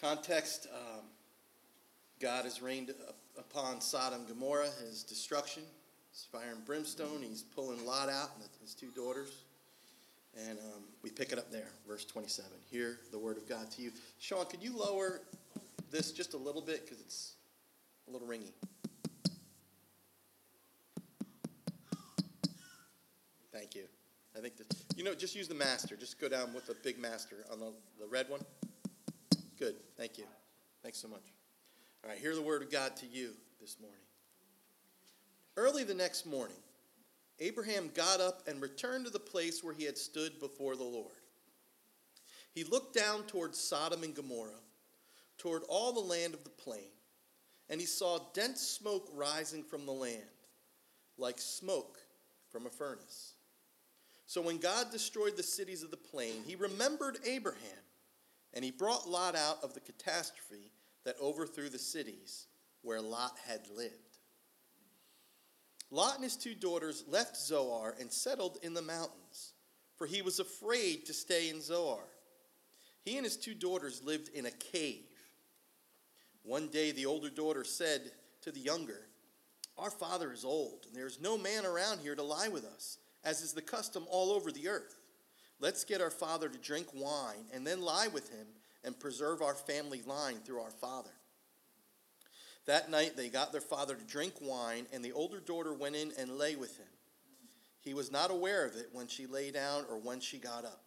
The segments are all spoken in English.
Context um, God has rained upon Sodom and Gomorrah, his destruction. It's fire and brimstone. He's pulling Lot out and his two daughters. And um, we pick it up there, verse 27. Hear the word of God to you. Sean, could you lower this just a little bit because it's a little ringy? Thank you. I think that, you know, just use the master. Just go down with the big master on the, the red one. Good. Thank you. Thanks so much. All right, hear the word of God to you this morning. Early the next morning, Abraham got up and returned to the place where he had stood before the Lord. He looked down toward Sodom and Gomorrah, toward all the land of the plain, and he saw dense smoke rising from the land, like smoke from a furnace. So when God destroyed the cities of the plain, he remembered Abraham, and he brought Lot out of the catastrophe that overthrew the cities where Lot had lived. Lot and his two daughters left Zoar and settled in the mountains, for he was afraid to stay in Zoar. He and his two daughters lived in a cave. One day the older daughter said to the younger, Our father is old, and there is no man around here to lie with us as is the custom all over the earth. Let's get our father to drink wine and then lie with him and preserve our family line through our father. That night they got their father to drink wine, and the older daughter went in and lay with him. He was not aware of it when she lay down or when she got up.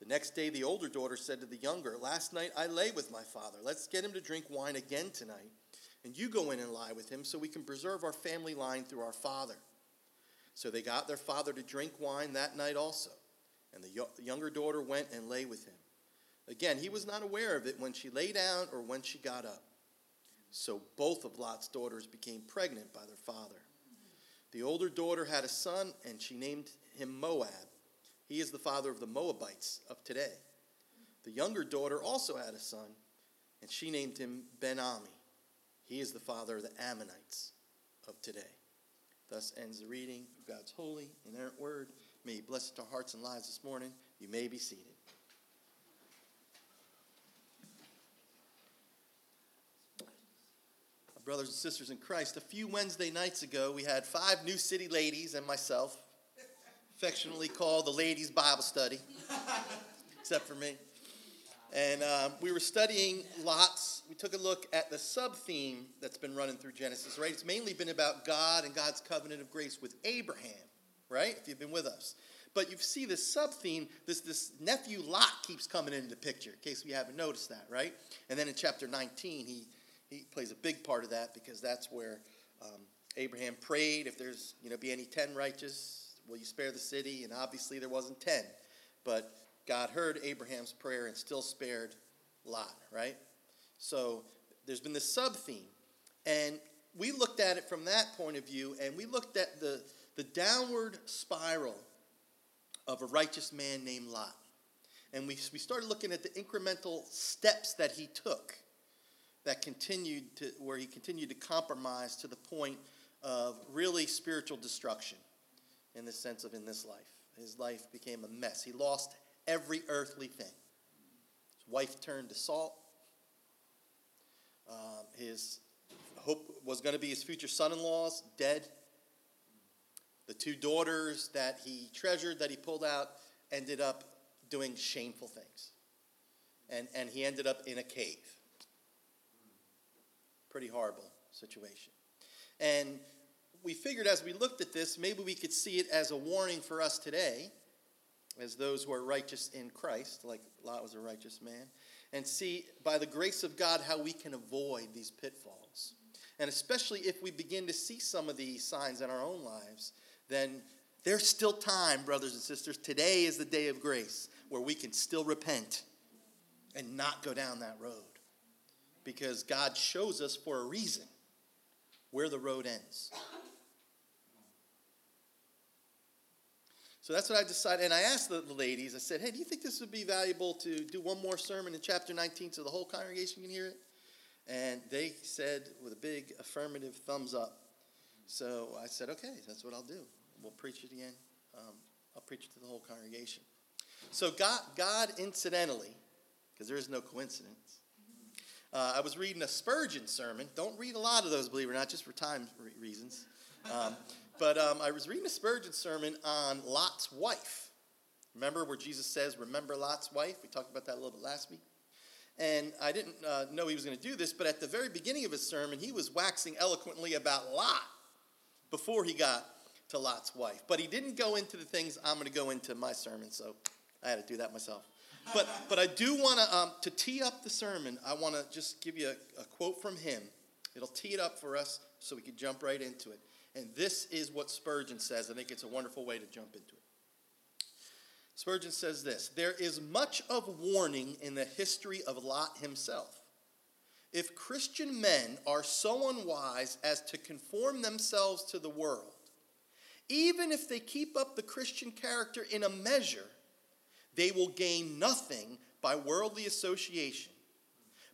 The next day the older daughter said to the younger, Last night I lay with my father. Let's get him to drink wine again tonight, and you go in and lie with him so we can preserve our family line through our father. So they got their father to drink wine that night also. And the younger daughter went and lay with him. Again, he was not aware of it when she lay down or when she got up. So both of Lot's daughters became pregnant by their father. The older daughter had a son, and she named him Moab. He is the father of the Moabites of today. The younger daughter also had a son, and she named him Ben Ami. He is the father of the Ammonites of today. Thus ends the reading of God's holy, inerrant word. May He bless our hearts and lives this morning. You may be seated. Brothers and sisters in Christ, a few Wednesday nights ago, we had five New City ladies and myself, affectionately called the Ladies Bible Study, except for me. And um, we were studying lots. We took a look at the sub theme that's been running through Genesis, right? It's mainly been about God and God's covenant of grace with Abraham, right? If you've been with us. But you see this sub theme, this, this nephew Lot keeps coming into the picture, in case we haven't noticed that, right? And then in chapter 19, he, he plays a big part of that because that's where um, Abraham prayed, if there's, you know, be any 10 righteous, will you spare the city? And obviously there wasn't 10. But God heard Abraham's prayer and still spared Lot, right? So there's been this sub theme. And we looked at it from that point of view, and we looked at the, the downward spiral of a righteous man named Lot. And we, we started looking at the incremental steps that he took that continued to, where he continued to compromise to the point of really spiritual destruction in the sense of in this life. His life became a mess. He lost every earthly thing. His wife turned to salt. Um, his hope was going to be his future son in laws, dead. The two daughters that he treasured, that he pulled out, ended up doing shameful things. And, and he ended up in a cave. Pretty horrible situation. And we figured as we looked at this, maybe we could see it as a warning for us today as those who are righteous in Christ, like Lot was a righteous man, and see by the grace of God how we can avoid these pitfalls. And especially if we begin to see some of these signs in our own lives, then there's still time, brothers and sisters. Today is the day of grace where we can still repent and not go down that road. Because God shows us for a reason where the road ends. So that's what I decided. And I asked the, ladies, I said, hey, do you think this would be valuable to do one more sermon in chapter 19 so the whole congregation can hear it? And they said with a big affirmative thumbs up. So I said, okay, that's what I'll do. We'll preach it again. Um, I'll preach it to the whole congregation. So God, God incidentally, because there is no coincidence, Uh, I was reading a Spurgeon sermon. Don't read a lot of those, believe it or not, just for time re- reasons. Um, but um, I was reading a Spurgeon sermon on Lot's wife. Remember where Jesus says, Remember Lot's wife? We talked about that a little bit last week. And I didn't uh, know he was going to do this, but at the very beginning of his sermon, he was waxing eloquently about Lot before he got to Lot's wife. But he didn't go into the things I'm going to go into my sermon, so I had to do that myself. But, but I do want to, um, to tee up the sermon, I want to just give you a, a quote from him. It'll tee it up for us so we can jump right into it. And this is what Spurgeon says. I think it's a wonderful way to jump into it. Spurgeon says this There is much of warning in the history of Lot himself. If Christian men are so unwise as to conform themselves to the world, even if they keep up the Christian character in a measure, they will gain nothing by worldly association,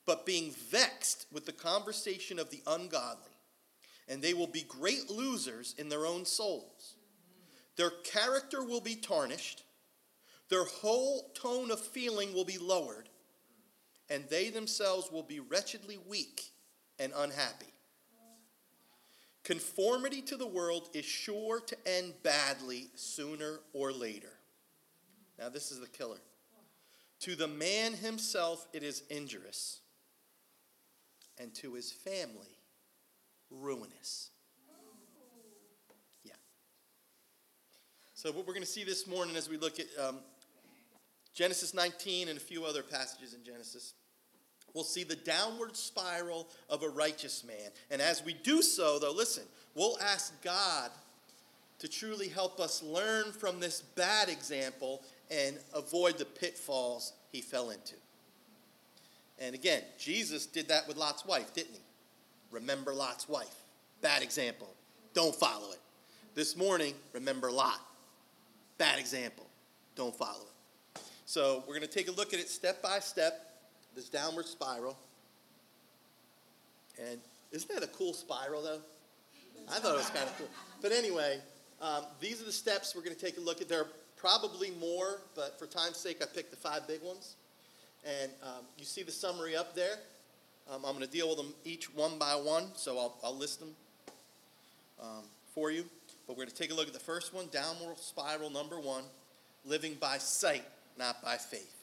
but being vexed with the conversation of the ungodly, and they will be great losers in their own souls. Their character will be tarnished their whole tone of feeling will be lowered, and they themselves will be wretchedly weak and unhappy. Conformity to the world is sure to end badly sooner or later. Now, this is the killer. To the man himself, it is injurious, and to his family, ruinous. Yeah. So, what we're going to see this morning as we look at um, Genesis 19 and a few other passages in Genesis, we'll see the downward spiral of a righteous man. And as we do so, though, listen, we'll ask God to truly help us learn from this bad example and avoid the pitfalls he fell into. And again, Jesus did that with Lot's wife, didn't he? Remember Lot's wife. Bad example. Don't follow it. This morning, remember Lot. Bad example. Don't follow it. So we're going to take a look at it step by step, this downward spiral. And isn't that a cool spiral, though? I thought it was kind of cool. But anyway, um, these are the steps we're going to take a look at. There are probably more, but for time's sake, I picked the five big ones. And um, you see the summary up there. Um, I'm going to deal with them each one by one, so I'll, I'll list them um, for you. But we're going to take a look at the first one, downward spiral number one, living by sight not by faith.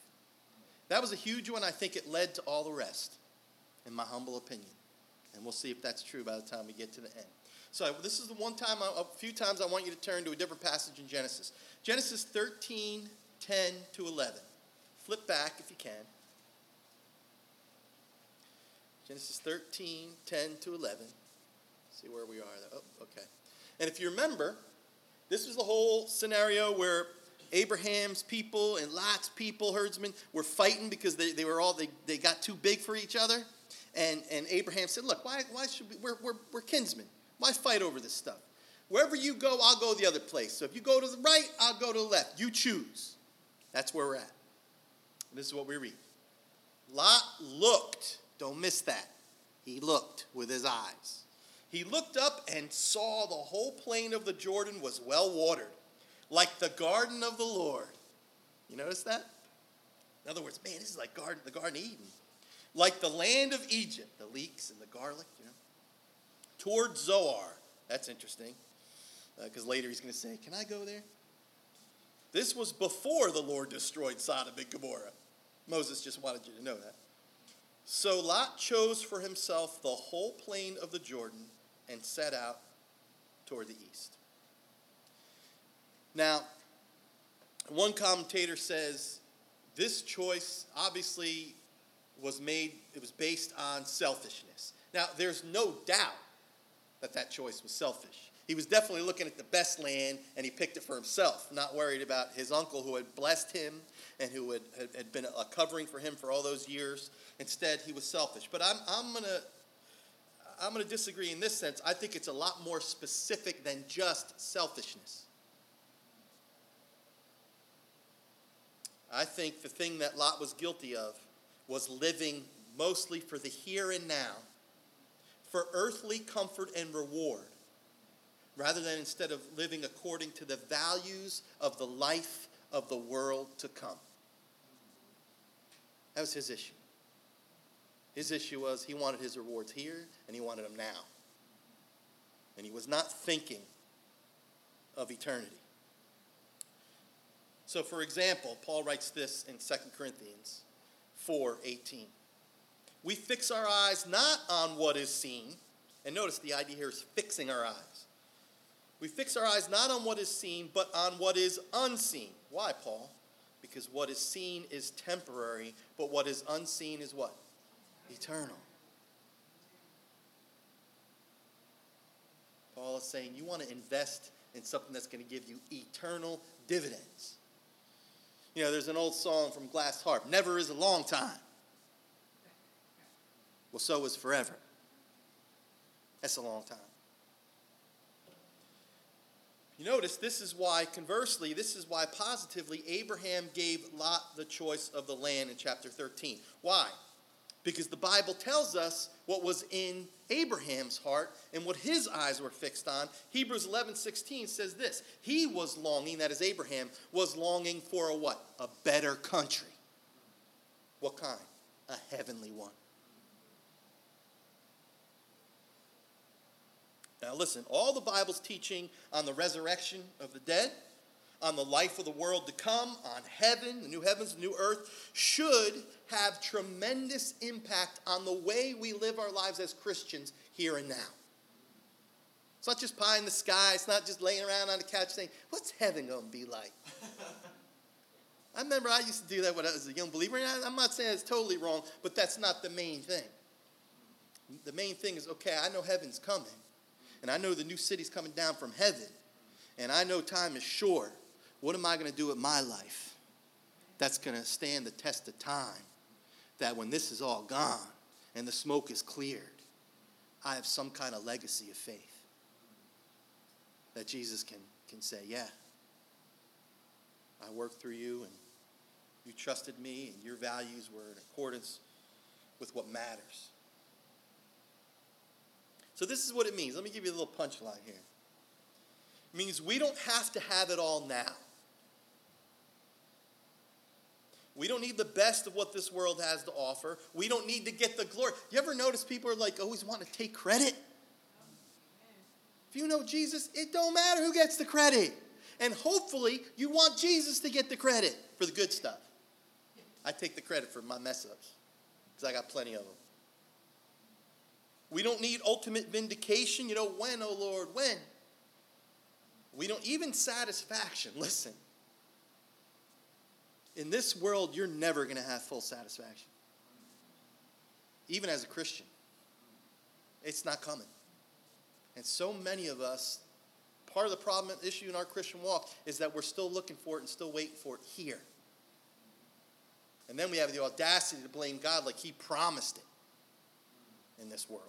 That was a huge one. I think it led to all the rest, in my humble opinion. And we'll see if that's true by the time we get to the end. So, this is the one time, a few times I want you to turn to a different passage in Genesis. Genesis 13, 10 to 11. Flip back if you can. Genesis 13, 10 to 11. See where we are. Oh, okay. And if you remember, this was the whole scenario where Abraham's people and Lot's people, herdsmen, were fighting because they, they were all, they, they got too big for each other. And, and Abraham said, look, why, why should we, we're, we're, we're kinsmen. Why fight over this stuff? Wherever you go, I'll go the other place. So if you go to the right, I'll go to the left. You choose. That's where we're at. this is what we read. Lot looked. Don't miss that. He looked with his eyes. He looked up and saw the whole plain of the Jordan was well watered like the garden of the Lord. You notice that? In other words, man, this is like garden, the Garden of Eden. Like the land of Egypt, the leeks and the garlic, you know. Toward Zoar. That's interesting. Because uh, later he's going to say, Can I go there? This was before the Lord destroyed Sodom and Gomorrah. Moses just wanted you to know that. So Lot chose for himself the whole plain of the Jordan and set out toward the east. Now, one commentator says this choice obviously was made, it was based on selfishness. Now, there's no doubt that that choice was selfish. He was definitely looking at the best land and he picked it for himself, not worried about his uncle who had blessed him and who had, had been a covering for him for all those years. Instead, he was selfish. But I'm, I'm going to. I'm going to disagree in this sense. I think it's a lot more specific than just selfishness. I think the thing that Lot was guilty of was living mostly for the here and now, for earthly comfort and reward, rather than instead of living according to the values of the life of the world to come. That was his issue. His issue was he wanted his rewards here and he wanted them now. And he was not thinking of eternity. So, for example, Paul writes this in 2 Corinthians 4 18. We fix our eyes not on what is seen, and notice the idea here is fixing our eyes. We fix our eyes not on what is seen, but on what is unseen. Why, Paul? Because what is seen is temporary, but what is unseen is what? Eternal. Paul is saying you want to invest in something that's going to give you eternal dividends. You know, there's an old song from Glass Harp Never is a long time. Well, so is forever. That's a long time. You notice this is why, conversely, this is why positively Abraham gave Lot the choice of the land in chapter 13. Why? Because the Bible tells us what was in Abraham's heart and what his eyes were fixed on. Hebrews 11 16 says this He was longing, that is Abraham, was longing for a what? A better country. What kind? A heavenly one. Now, listen, all the Bible's teaching on the resurrection of the dead, on the life of the world to come, on heaven, the new heavens, the new earth, should have tremendous impact on the way we live our lives as Christians here and now. It's not just pie in the sky, it's not just laying around on the couch saying, What's heaven going to be like? I remember I used to do that when I was a young believer, and I'm not saying it's totally wrong, but that's not the main thing. The main thing is okay, I know heaven's coming and I know the new city's coming down from heaven, and I know time is short, what am I going to do with my life that's going to stand the test of time? That when this is all gone and the smoke is cleared, I have some kind of legacy of faith. That Jesus can, can say, Yeah, I worked through you, and you trusted me, and your values were in accordance with what matters. So this is what it means. Let me give you a little punchline here. It means we don't have to have it all now. We don't need the best of what this world has to offer. We don't need to get the glory. You ever notice people are like always want to take credit? If you know Jesus, it don't matter who gets the credit. And hopefully you want Jesus to get the credit for the good stuff. I take the credit for my mess ups because I got plenty of them. We don't need ultimate vindication. You know, when, oh Lord, when? We don't even satisfaction. Listen, in this world, you're never going to have full satisfaction. Even as a Christian, it's not coming. And so many of us, part of the problem, issue in our Christian walk is that we're still looking for it and still waiting for it here. And then we have the audacity to blame God like He promised it in this world.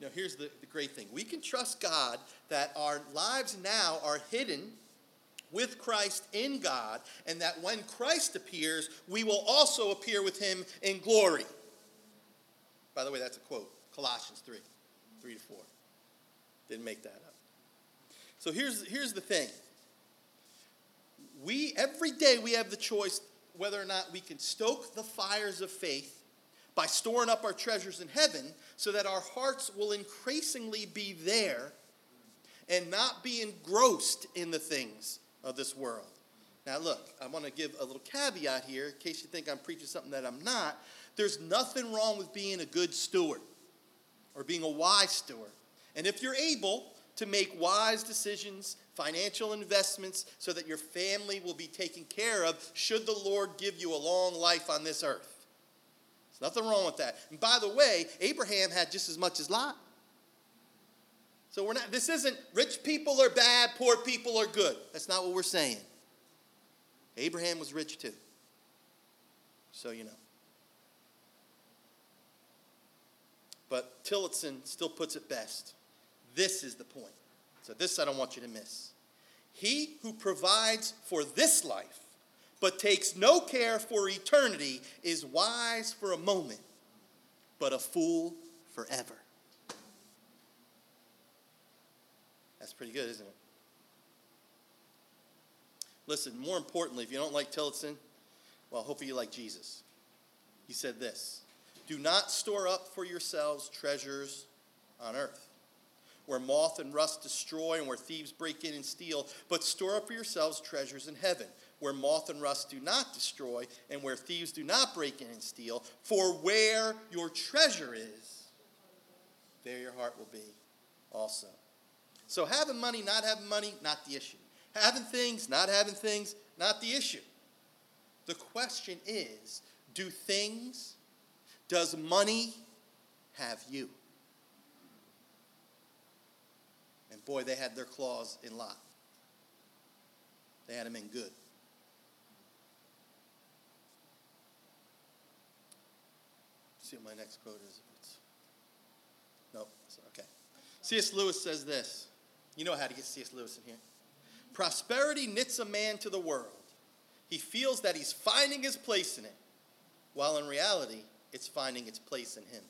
Now, here's the, the great thing we can trust God that our lives now are hidden with Christ in God, and that when Christ appears, we will also appear with him in glory. By the way, that's a quote Colossians 3 3 to 4. Didn't make that up. So here's, here's the thing. We every day we have the choice whether or not we can stoke the fires of faith by storing up our treasures in heaven so that our hearts will increasingly be there and not be engrossed in the things of this world. Now, look, I want to give a little caveat here in case you think I'm preaching something that I'm not. There's nothing wrong with being a good steward or being a wise steward. And if you're able to make wise decisions, financial investments, so that your family will be taken care of, should the Lord give you a long life on this earth. There's nothing wrong with that. And by the way, Abraham had just as much as Lot. So we're not this isn't rich people are bad, poor people are good. That's not what we're saying. Abraham was rich too. So you know. But Tillotson still puts it best. This is the point. So this I don't want you to miss. He who provides for this life but takes no care for eternity is wise for a moment, but a fool forever. That's pretty good, isn't it? Listen, more importantly, if you don't like Tillotson, well, hopefully you like Jesus. He said this Do not store up for yourselves treasures on earth, where moth and rust destroy and where thieves break in and steal, but store up for yourselves treasures in heaven, where moth and rust do not destroy and where thieves do not break in and steal. For where your treasure is, there your heart will be also. So having money, not having money, not the issue. Having things, not having things, not the issue. The question is do things, does money have you? And boy, they had their claws in Lot. They had him in good. See what my next quote is. Nope. Okay. C.S. Lewis says this. You know how to get C.S. Lewis in here. Prosperity knits a man to the world. He feels that he's finding his place in it, while in reality, it's finding its place in him.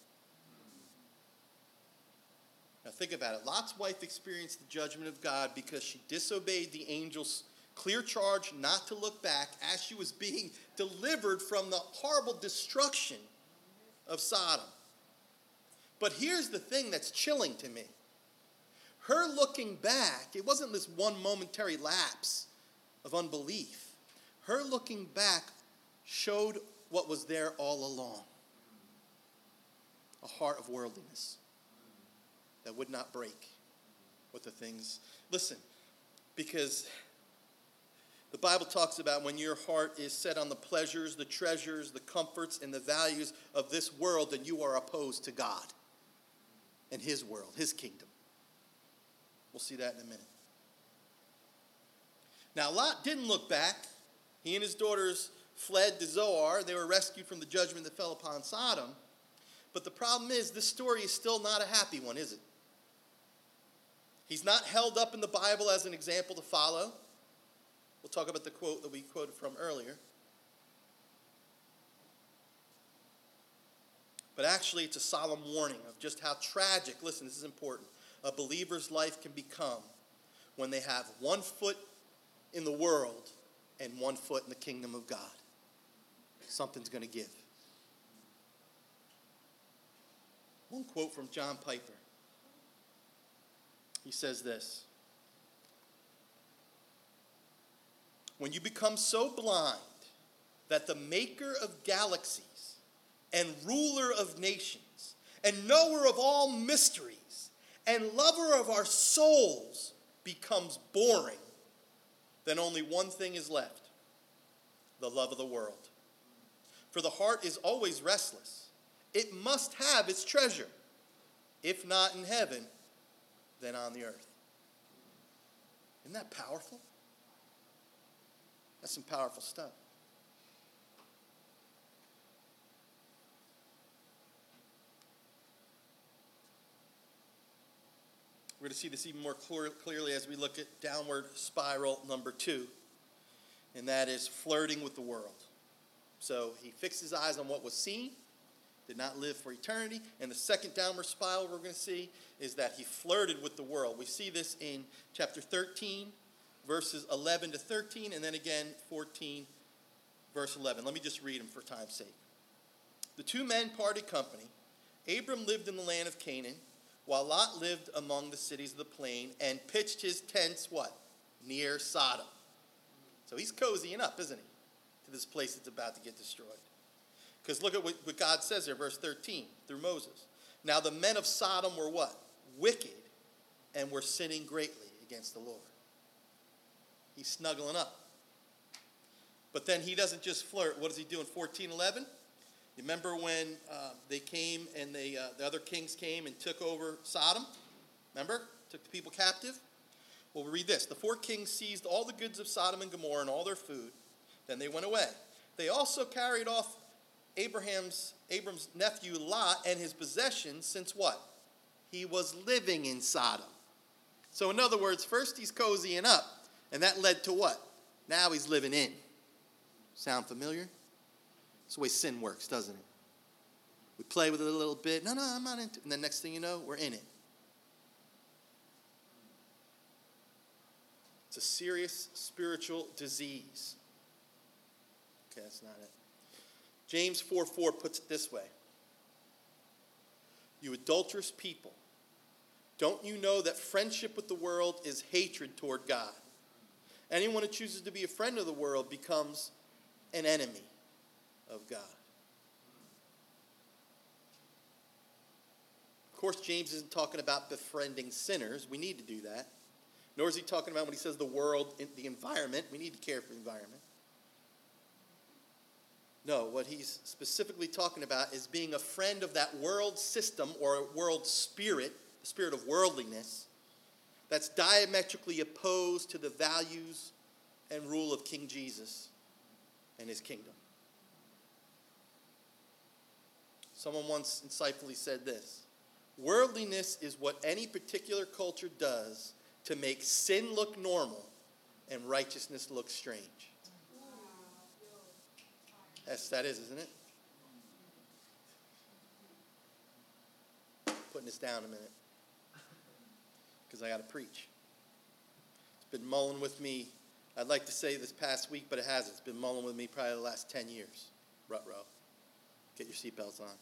Now, think about it. Lot's wife experienced the judgment of God because she disobeyed the angel's clear charge not to look back as she was being delivered from the horrible destruction of Sodom. But here's the thing that's chilling to me her looking back, it wasn't this one momentary lapse of unbelief. Her looking back showed what was there all along a heart of worldliness that would not break with the things. Listen, because the Bible talks about when your heart is set on the pleasures, the treasures, the comforts, and the values of this world, then you are opposed to God and His world, His kingdom. We'll see that in a minute. Now, Lot didn't look back. He and his daughters fled to Zoar. They were rescued from the judgment that fell upon Sodom. But the problem is, this story is still not a happy one, is it? He's not held up in the Bible as an example to follow. We'll talk about the quote that we quoted from earlier. But actually, it's a solemn warning of just how tragic, listen, this is important, a believer's life can become when they have one foot in the world and one foot in the kingdom of God. Something's going to give. One quote from John Piper. He says this When you become so blind that the maker of galaxies and ruler of nations and knower of all mysteries and lover of our souls becomes boring, then only one thing is left the love of the world. For the heart is always restless, it must have its treasure. If not in heaven, then on the earth. Isn't that powerful? That's some powerful stuff. We're going to see this even more clear, clearly as we look at downward spiral number two, and that is flirting with the world. So he fixed his eyes on what was seen, did not live for eternity. And the second downward spiral we're going to see is that he flirted with the world. We see this in chapter 13, verses 11 to 13, and then again 14, verse 11. Let me just read them for time's sake. The two men parted company. Abram lived in the land of Canaan while Lot lived among the cities of the plain and pitched his tents, what? Near Sodom. So he's cozying up, isn't he? To this place that's about to get destroyed. Because look at what, what God says there, verse 13, through Moses. Now the men of Sodom were what? Wicked and were sinning greatly against the Lord. He's snuggling up. But then he doesn't just flirt. What does he do in 1411? Remember when uh, they came and they, uh, the other kings came and took over Sodom? Remember? Took the people captive? Well, we read this. The four kings seized all the goods of Sodom and Gomorrah and all their food. Then they went away. They also carried off Abraham's Abram's nephew Lot and his possessions since what? He was living in Sodom. So in other words, first he's cozying up, and that led to what? Now he's living in. Sound familiar? It's the way sin works, doesn't it? We play with it a little bit. No, no, I'm not into. And then next thing you know, we're in it. It's a serious spiritual disease. Okay, that's not it. James 4 4 puts it this way You adulterous people, don't you know that friendship with the world is hatred toward God? Anyone who chooses to be a friend of the world becomes an enemy of God. Of course, James isn't talking about befriending sinners. We need to do that. Nor is he talking about when he says the world, the environment. We need to care for the environment. No, what he's specifically talking about is being a friend of that world system or world spirit, the spirit of worldliness, that's diametrically opposed to the values and rule of King Jesus and his kingdom. Someone once insightfully said this Worldliness is what any particular culture does to make sin look normal and righteousness look strange. Yes, that is, isn't it? Putting this down a minute because I got to preach. It's been mulling with me. I'd like to say this past week, but it hasn't. It's been mulling with me probably the last 10 years. Rut row. Get your seatbelts on.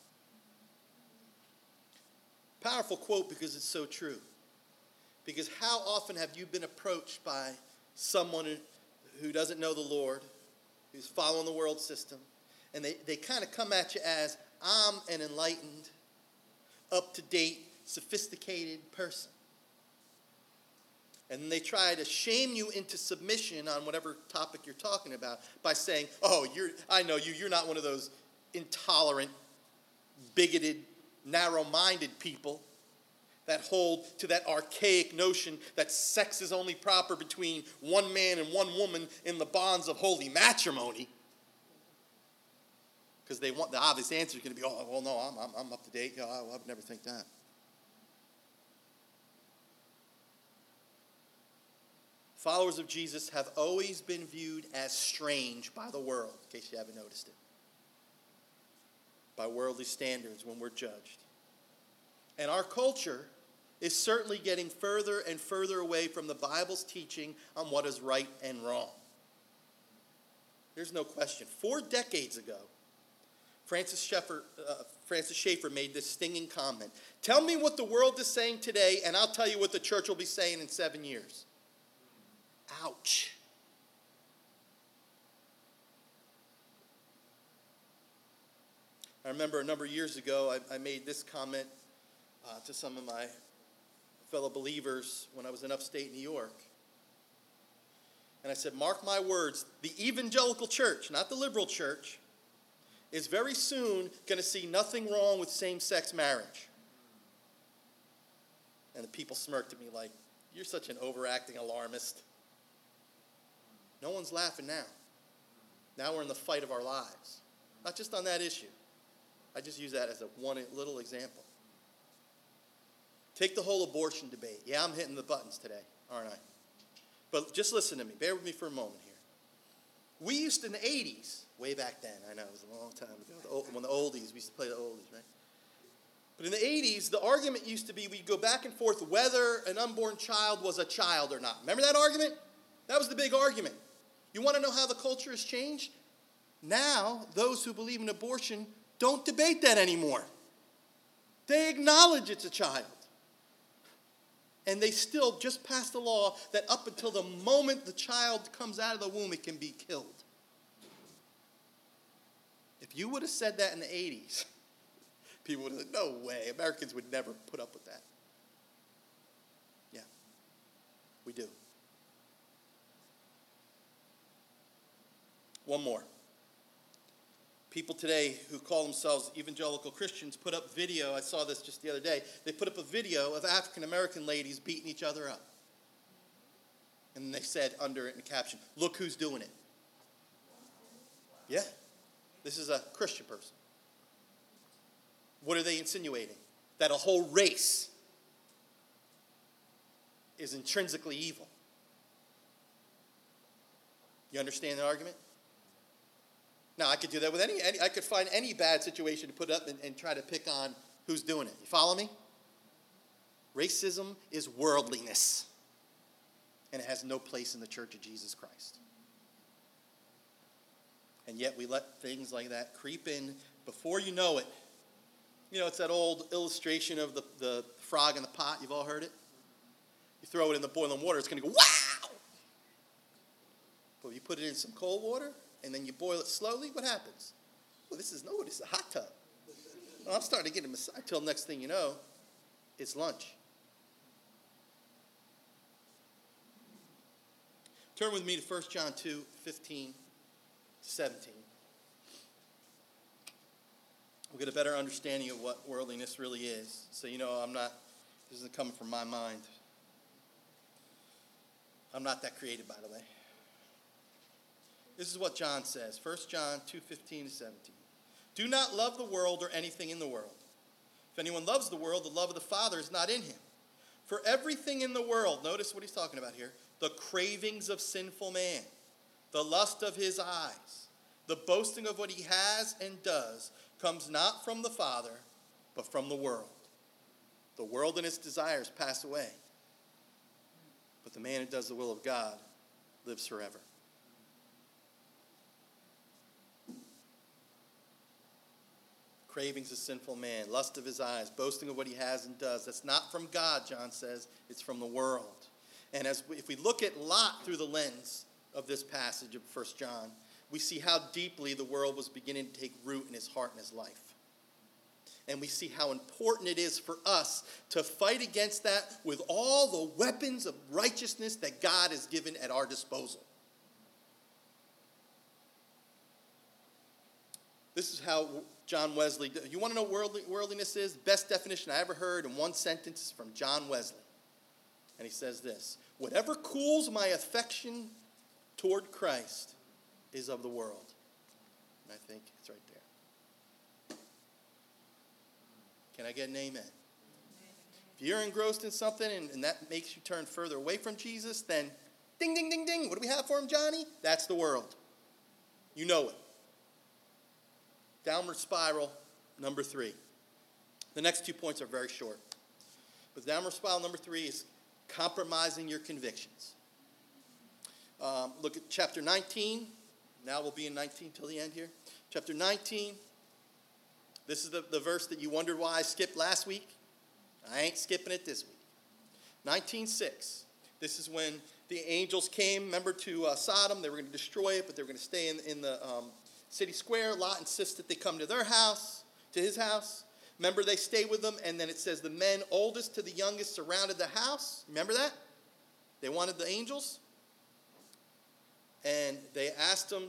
Powerful quote because it's so true. Because how often have you been approached by someone who doesn't know the Lord, who's following the world system, and they, they kind of come at you as, I'm an enlightened, up to date, sophisticated person. And they try to shame you into submission on whatever topic you're talking about by saying, Oh, you're, I know you, you're not one of those intolerant, bigoted, narrow minded people that hold to that archaic notion that sex is only proper between one man and one woman in the bonds of holy matrimony. Because they want the obvious answer is going to be, oh, well, no, I'm, I'm, I'm up to date. Oh, I, I would never think that. Followers of Jesus have always been viewed as strange by the world, in case you haven't noticed it. By worldly standards when we're judged. And our culture is certainly getting further and further away from the Bible's teaching on what is right and wrong. There's no question. Four decades ago, Francis Schaeffer, uh, Francis Schaeffer made this stinging comment Tell me what the world is saying today, and I'll tell you what the church will be saying in seven years. Ouch. I remember a number of years ago, I, I made this comment uh, to some of my fellow believers when I was in upstate New York. And I said, Mark my words, the evangelical church, not the liberal church, is very soon going to see nothing wrong with same sex marriage. And the people smirked at me like, You're such an overacting alarmist. No one's laughing now. Now we're in the fight of our lives. Not just on that issue. I just use that as a one little example. Take the whole abortion debate. Yeah, I'm hitting the buttons today, aren't I? But just listen to me. Bear with me for a moment here. We used to, in the 80s, way back then, I know, it was a long time ago, when the oldies, we used to play the oldies, right? But in the 80s, the argument used to be we'd go back and forth whether an unborn child was a child or not. Remember that argument? That was the big argument. You want to know how the culture has changed? Now, those who believe in abortion don't debate that anymore. They acknowledge it's a child. And they still just passed a law that up until the moment the child comes out of the womb, it can be killed. If you would have said that in the 80s, people would have said, no way. Americans would never put up with that. Yeah, we do. One more. People today who call themselves evangelical Christians put up video. I saw this just the other day. They put up a video of African American ladies beating each other up. And they said under it in the caption, Look who's doing it. Yeah, this is a Christian person. What are they insinuating? That a whole race is intrinsically evil. You understand the argument? Now, I could do that with any, any I could find any bad situation to put up and, and try to pick on who's doing it. You follow me? Racism is worldliness, and it has no place in the church of Jesus Christ. And yet we let things like that creep in before you know it. You know, it's that old illustration of the, the frog in the pot. You've all heard it? You throw it in the boiling water, it's going to go, wow! But you put it in some cold water and then you boil it slowly, what happens? Well, this is no, this is a hot tub. I'm starting to get a massage until next thing you know, it's lunch. Turn with me to 1 John 2 15 17. We'll get a better understanding of what worldliness really is. So, you know, I'm not, this isn't coming from my mind. I'm not that creative, by the way. This is what John says 1 John 2 15 to 17. Do not love the world or anything in the world. If anyone loves the world, the love of the Father is not in him. For everything in the world, notice what he's talking about here the cravings of sinful man, the lust of his eyes, the boasting of what he has and does, comes not from the Father, but from the world. The world and its desires pass away, but the man who does the will of God lives forever. Cravings of sinful man, lust of his eyes, boasting of what he has and does. That's not from God, John says, it's from the world. And as we, if we look at Lot through the lens of this passage of 1 John, we see how deeply the world was beginning to take root in his heart and his life. And we see how important it is for us to fight against that with all the weapons of righteousness that God has given at our disposal. This is how John Wesley, you want to know what worldliness is? Best definition I ever heard in one sentence is from John Wesley. And he says this Whatever cools my affection toward Christ is of the world. And I think it's right there. Can I get an amen? If you're engrossed in something and, and that makes you turn further away from Jesus, then ding, ding, ding, ding. What do we have for him, Johnny? That's the world. You know it. Downward spiral, number three. The next two points are very short. But downward spiral number three is compromising your convictions. Um, look at chapter 19. Now we'll be in 19 till the end here. Chapter 19. This is the, the verse that you wondered why I skipped last week. I ain't skipping it this week. 19.6. This is when the angels came, remember, to uh, Sodom. They were going to destroy it, but they were going to stay in, in the um, city square. Lot insists that they come to their house, to his house. Remember, they stay with them, and then it says the men, oldest to the youngest, surrounded the house. Remember that? They wanted the angels. And they asked them,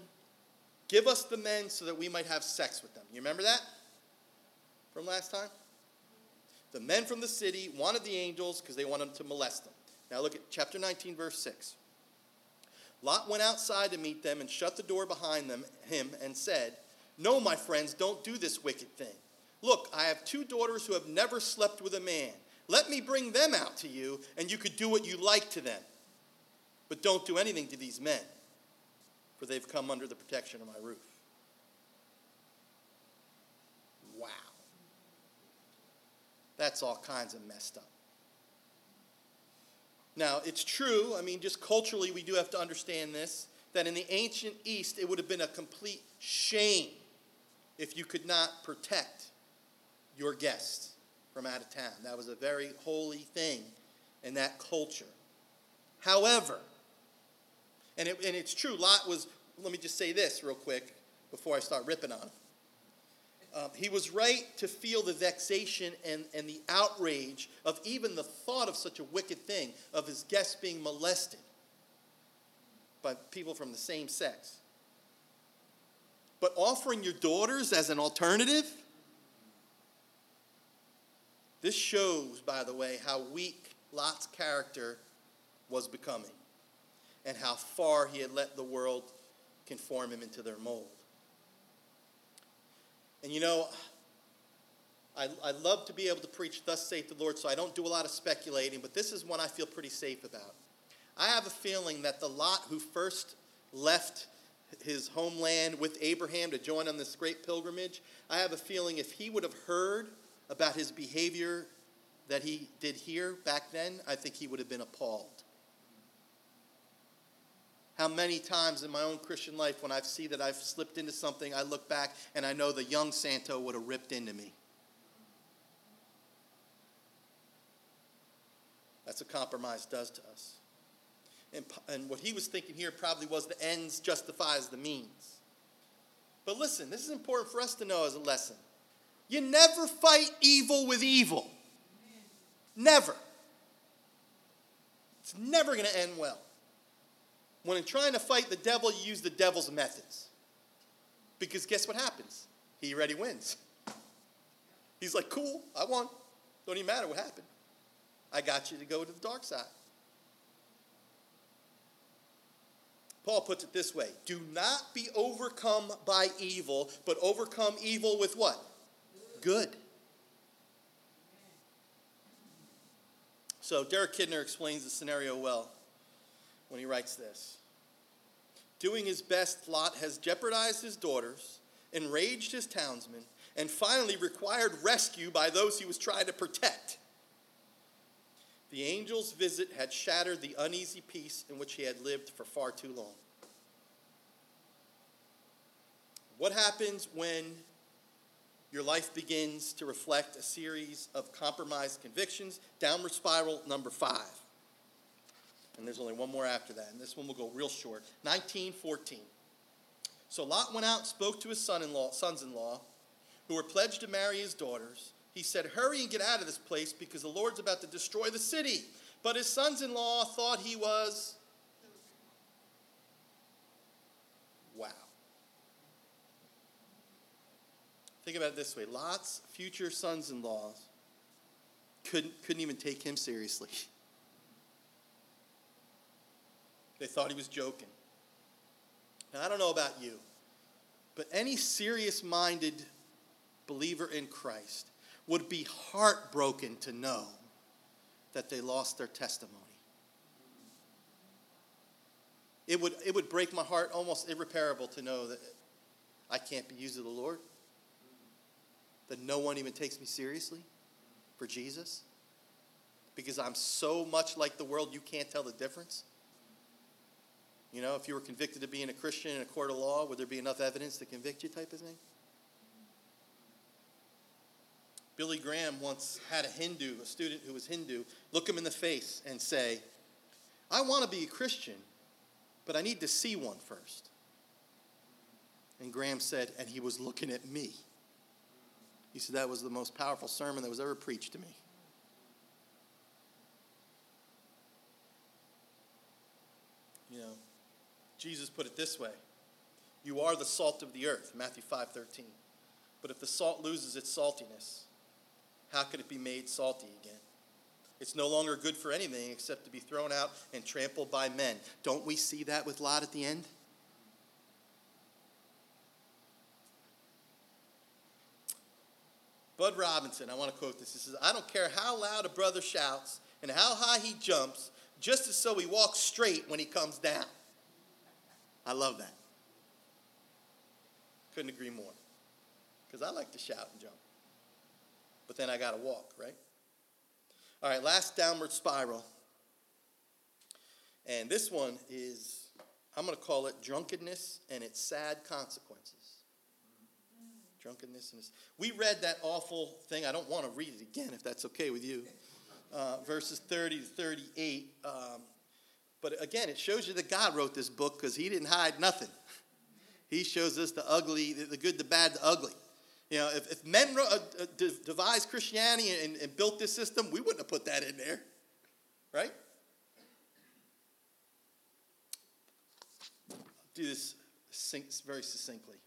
Give us the men so that we might have sex with them. You remember that from last time? The men from the city wanted the angels because they wanted to molest them. Now look at chapter 19, verse 6. Lot went outside to meet them and shut the door behind them, him and said, No, my friends, don't do this wicked thing. Look, I have two daughters who have never slept with a man. Let me bring them out to you, and you could do what you like to them. But don't do anything to these men, for they've come under the protection of my roof. Wow. That's all kinds of messed up. Now, it's true, I mean, just culturally, we do have to understand this, that in the ancient East, it would have been a complete shame if you could not protect your guests from out of town. That was a very holy thing in that culture. However, and, it, and it's true, Lot was, let me just say this real quick before I start ripping on him. Um, he was right to feel the vexation and, and the outrage of even the thought of such a wicked thing, of his guests being molested by people from the same sex. But offering your daughters as an alternative, this shows, by the way, how weak Lot's character was becoming and how far he had let the world conform him into their mold. And you know, I, I love to be able to preach, Thus saith the Lord, so I don't do a lot of speculating, but this is one I feel pretty safe about. I have a feeling that the Lot who first left his homeland with Abraham to join on this great pilgrimage, I have a feeling if he would have heard about his behavior that he did here back then, I think he would have been appalled. How many times in my own Christian life, when I see that I've slipped into something, I look back and I know the young Santo would have ripped into me. That's what compromise does to us. And, and what he was thinking here probably was the ends justifies the means. But listen, this is important for us to know as a lesson. You never fight evil with evil. Never. It's never going to end well. When in trying to fight the devil, you use the devil's methods. Because guess what happens? He already wins. He's like, cool, I won. Don't even matter what happened. I got you to go to the dark side. Paul puts it this way Do not be overcome by evil, but overcome evil with what? Good. So, Derek Kidner explains the scenario well when he writes this. Doing his best, Lot has jeopardized his daughters, enraged his townsmen, and finally required rescue by those he was trying to protect. The angel's visit had shattered the uneasy peace in which he had lived for far too long. What happens when your life begins to reflect a series of compromised convictions? Downward spiral number five. And there's only one more after that, and this one will go real short. 1914. So Lot went out and spoke to his son-in-law, sons-in-law, who were pledged to marry his daughters he said, Hurry and get out of this place because the Lord's about to destroy the city. But his sons in law thought he was. Wow. Think about it this way Lot's future sons in laws couldn't, couldn't even take him seriously. They thought he was joking. Now, I don't know about you, but any serious minded believer in Christ would be heartbroken to know that they lost their testimony. It would, it would break my heart almost irreparable to know that I can't be used of the Lord, that no one even takes me seriously for Jesus, because I'm so much like the world you can't tell the difference. You know, if you were convicted of being a Christian in a court of law, would there be enough evidence to convict you, type of thing? Billy Graham once had a Hindu, a student who was Hindu, look him in the face and say, I want to be a Christian, but I need to see one first. And Graham said, and he was looking at me. He said, that was the most powerful sermon that was ever preached to me. You know, Jesus put it this way You are the salt of the earth, Matthew 5 13. But if the salt loses its saltiness, how could it be made salty again? It's no longer good for anything except to be thrown out and trampled by men. Don't we see that with Lot at the end? Bud Robinson, I want to quote this. He says, I don't care how loud a brother shouts and how high he jumps, just as so he walks straight when he comes down. I love that. Couldn't agree more. Because I like to shout and jump but then I got to walk, right? All right, last downward spiral. And this one is, I'm going to call it drunkenness and its sad consequences. Drunkenness and its. We read that awful thing. I don't want to read it again if that's okay with you. Uh, verses 30 to 38. Um, but again, it shows you that God wrote this book because he didn't hide nothing. He shows us the ugly, the good, the bad, the ugly. You know, if, if men uh, uh devised Christianity and, and built this system, we wouldn't have put that in there, right? I'll do this very succinctly.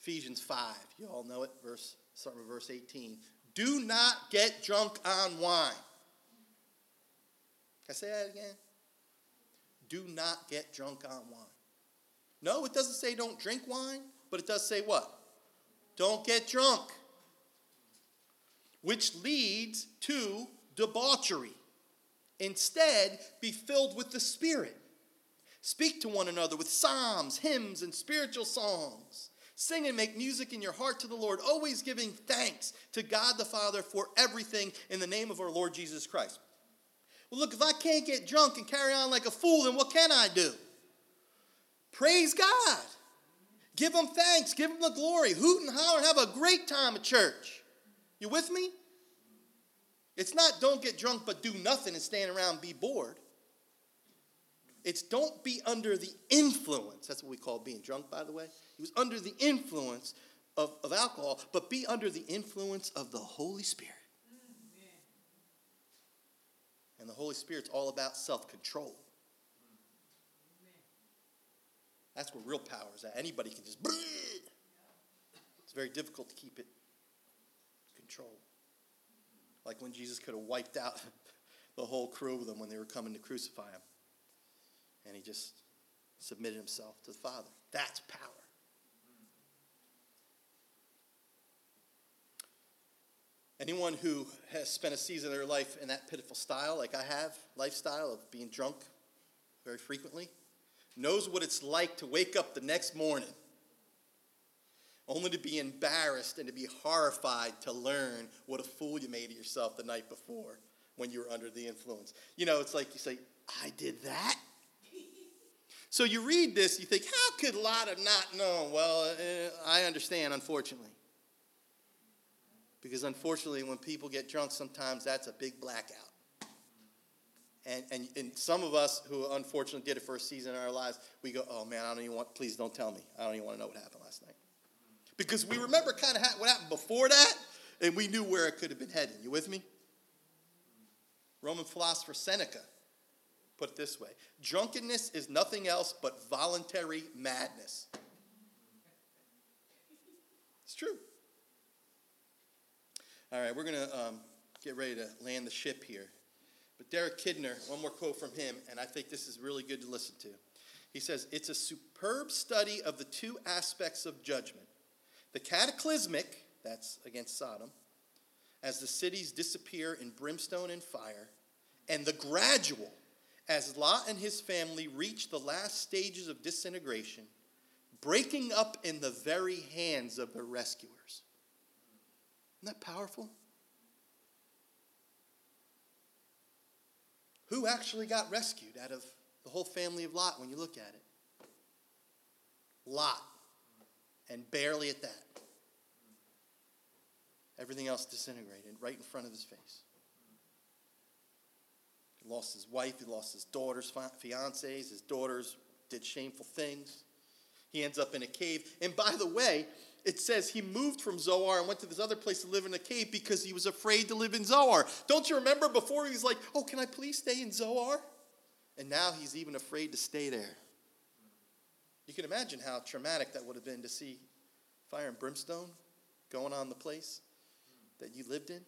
Ephesians 5, you all know it, verse, start with verse 18. Do not get drunk on wine. Can I say that again? Do not get drunk on wine. No, it doesn't say don't drink wine, but it does say what? Don't get drunk, which leads to debauchery. Instead, be filled with the Spirit. Speak to one another with psalms, hymns, and spiritual songs. Sing and make music in your heart to the Lord, always giving thanks to God the Father for everything in the name of our Lord Jesus Christ. Well, look, if I can't get drunk and carry on like a fool, then what can I do? Praise God. Give him thanks. Give him the glory. Hoot and holler have a great time at church. You with me? It's not don't get drunk but do nothing and stand around and be bored. It's don't be under the influence. That's what we call being drunk, by the way. He was under the influence of, of alcohol, but be under the influence of the Holy Spirit. And the Holy Spirit's all about self control. That's where real power is at. Anybody can just. It's very difficult to keep it controlled. Like when Jesus could have wiped out the whole crew of them when they were coming to crucify him. And he just submitted himself to the Father. That's power. Anyone who has spent a season of their life in that pitiful style, like I have, lifestyle of being drunk very frequently, knows what it's like to wake up the next morning only to be embarrassed and to be horrified to learn what a fool you made of yourself the night before when you were under the influence. You know, it's like you say, I did that? So you read this, you think, how could Lot have not known? Well, uh, I understand, unfortunately. Because unfortunately, when people get drunk, sometimes that's a big blackout. And, and, and some of us who unfortunately did it for a season in our lives, we go, oh man, I don't even want, please don't tell me. I don't even want to know what happened last night. Because we remember kind of what happened before that, and we knew where it could have been heading. You with me? Roman philosopher Seneca put it this way drunkenness is nothing else but voluntary madness. It's true. All right, we're going to um, get ready to land the ship here. But Derek Kidner, one more quote from him, and I think this is really good to listen to. He says, It's a superb study of the two aspects of judgment the cataclysmic, that's against Sodom, as the cities disappear in brimstone and fire, and the gradual, as Lot and his family reach the last stages of disintegration, breaking up in the very hands of their rescuers. Isn't that powerful? Who actually got rescued out of the whole family of Lot when you look at it? Lot. And barely at that. Everything else disintegrated right in front of his face. He lost his wife, he lost his daughters, fiancés, his daughters did shameful things. He ends up in a cave. And by the way, it says he moved from Zoar and went to this other place to live in a cave because he was afraid to live in Zoar. Don't you remember before he was like, Oh, can I please stay in Zoar? And now he's even afraid to stay there. You can imagine how traumatic that would have been to see fire and brimstone going on the place that you lived in.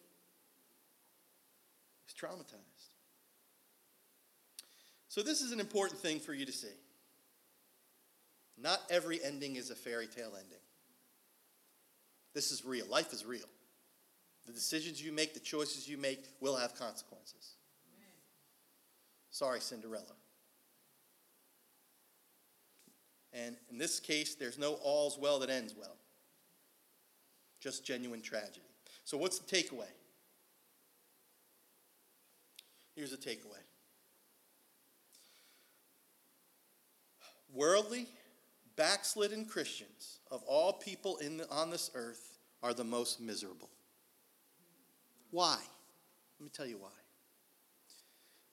He's traumatized. So, this is an important thing for you to see. Not every ending is a fairy tale ending. This is real. Life is real. The decisions you make, the choices you make will have consequences. Amen. Sorry, Cinderella. And in this case, there's no all's well that ends well, just genuine tragedy. So, what's the takeaway? Here's the takeaway worldly, backslidden Christians of all people in the, on this earth are the most miserable. Why? Let me tell you why.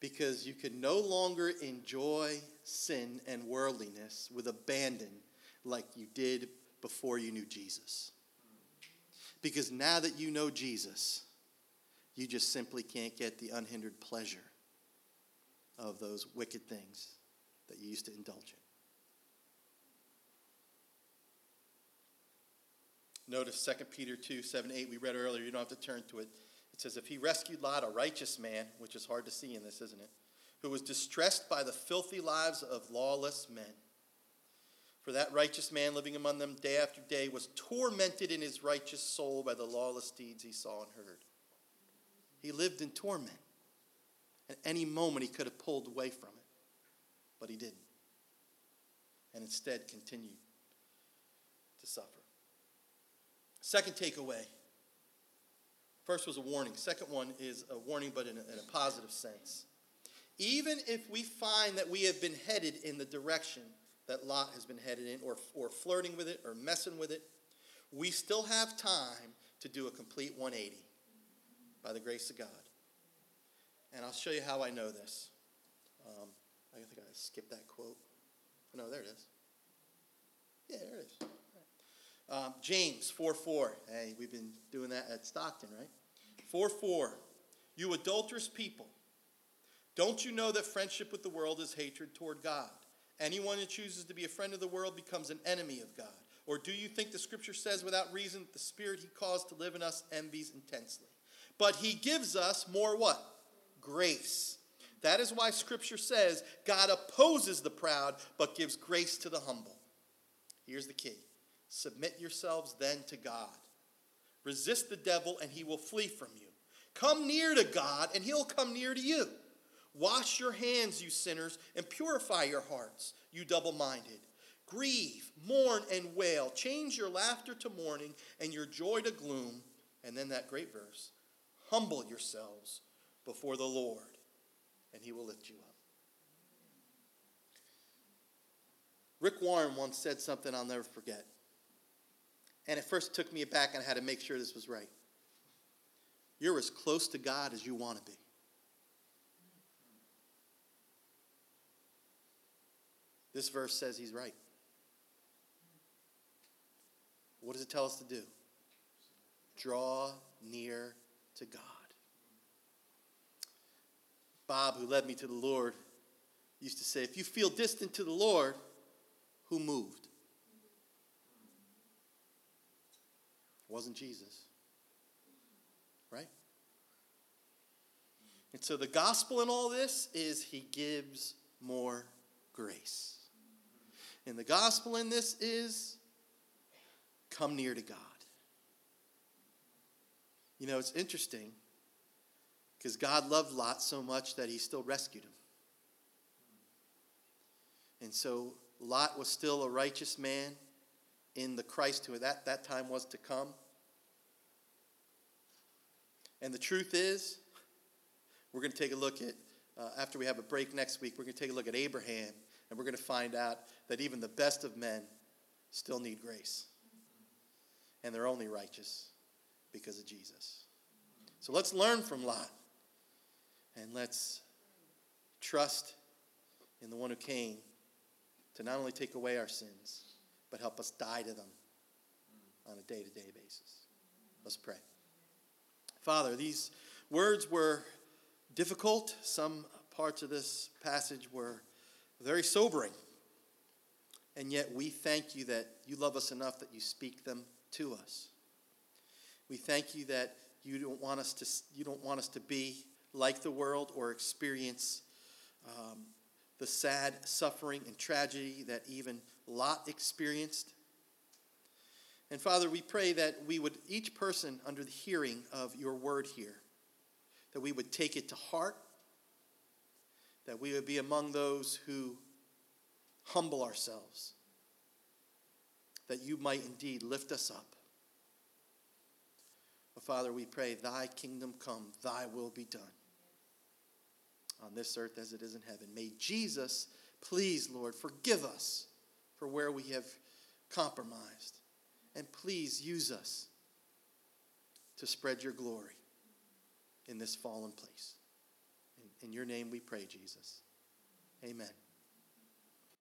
Because you can no longer enjoy sin and worldliness with abandon like you did before you knew Jesus. Because now that you know Jesus, you just simply can't get the unhindered pleasure of those wicked things that you used to indulge in. Notice 2 Peter 2 7 8, we read earlier, you don't have to turn to it. It says, If he rescued Lot, a righteous man, which is hard to see in this, isn't it? Who was distressed by the filthy lives of lawless men for that righteous man living among them day after day was tormented in his righteous soul by the lawless deeds he saw and heard. He lived in torment. At any moment, he could have pulled away from it, but he didn't. And instead continued to suffer. Second takeaway. First was a warning. Second one is a warning, but in a, in a positive sense. Even if we find that we have been headed in the direction that Lot has been headed in, or, or flirting with it, or messing with it, we still have time to do a complete 180 by the grace of God. And I'll show you how I know this. Um, I think I skipped that quote. No, there it is. Yeah, there it is. Um, James 4 4. Hey, we've been doing that at Stockton, right? 4 4. You adulterous people, don't you know that friendship with the world is hatred toward God? Anyone who chooses to be a friend of the world becomes an enemy of God. Or do you think the scripture says without reason that the spirit he caused to live in us envies intensely? But he gives us more what? Grace. That is why scripture says God opposes the proud but gives grace to the humble. Here's the key Submit yourselves then to God. Resist the devil, and he will flee from you. Come near to God, and he'll come near to you. Wash your hands, you sinners, and purify your hearts, you double minded. Grieve, mourn, and wail. Change your laughter to mourning and your joy to gloom. And then that great verse Humble yourselves before the Lord, and he will lift you up. Rick Warren once said something I'll never forget. And at first took me aback and I had to make sure this was right. You're as close to God as you want to be. This verse says he's right. What does it tell us to do? Draw near to God. Bob, who led me to the Lord, used to say, if you feel distant to the Lord, who moved? It wasn't Jesus. Right? And so the gospel in all this is he gives more grace. And the gospel in this is come near to God. You know, it's interesting because God loved Lot so much that he still rescued him. And so Lot was still a righteous man in the Christ who at that, that time was to come. And the truth is, we're going to take a look at, uh, after we have a break next week, we're going to take a look at Abraham, and we're going to find out that even the best of men still need grace. And they're only righteous because of Jesus. So let's learn from Lot, and let's trust in the one who came to not only take away our sins, but help us die to them on a day to day basis. Let's pray. Father, these words were difficult. Some parts of this passage were very sobering. And yet we thank you that you love us enough that you speak them to us. We thank you that you don't want us to, you don't want us to be like the world or experience um, the sad suffering and tragedy that even Lot experienced. And Father, we pray that we would, each person under the hearing of your word here, that we would take it to heart, that we would be among those who humble ourselves, that you might indeed lift us up. But Father, we pray, Thy kingdom come, Thy will be done on this earth as it is in heaven. May Jesus, please, Lord, forgive us for where we have compromised. And please use us to spread your glory in this fallen place. In, in your name we pray, Jesus. Amen.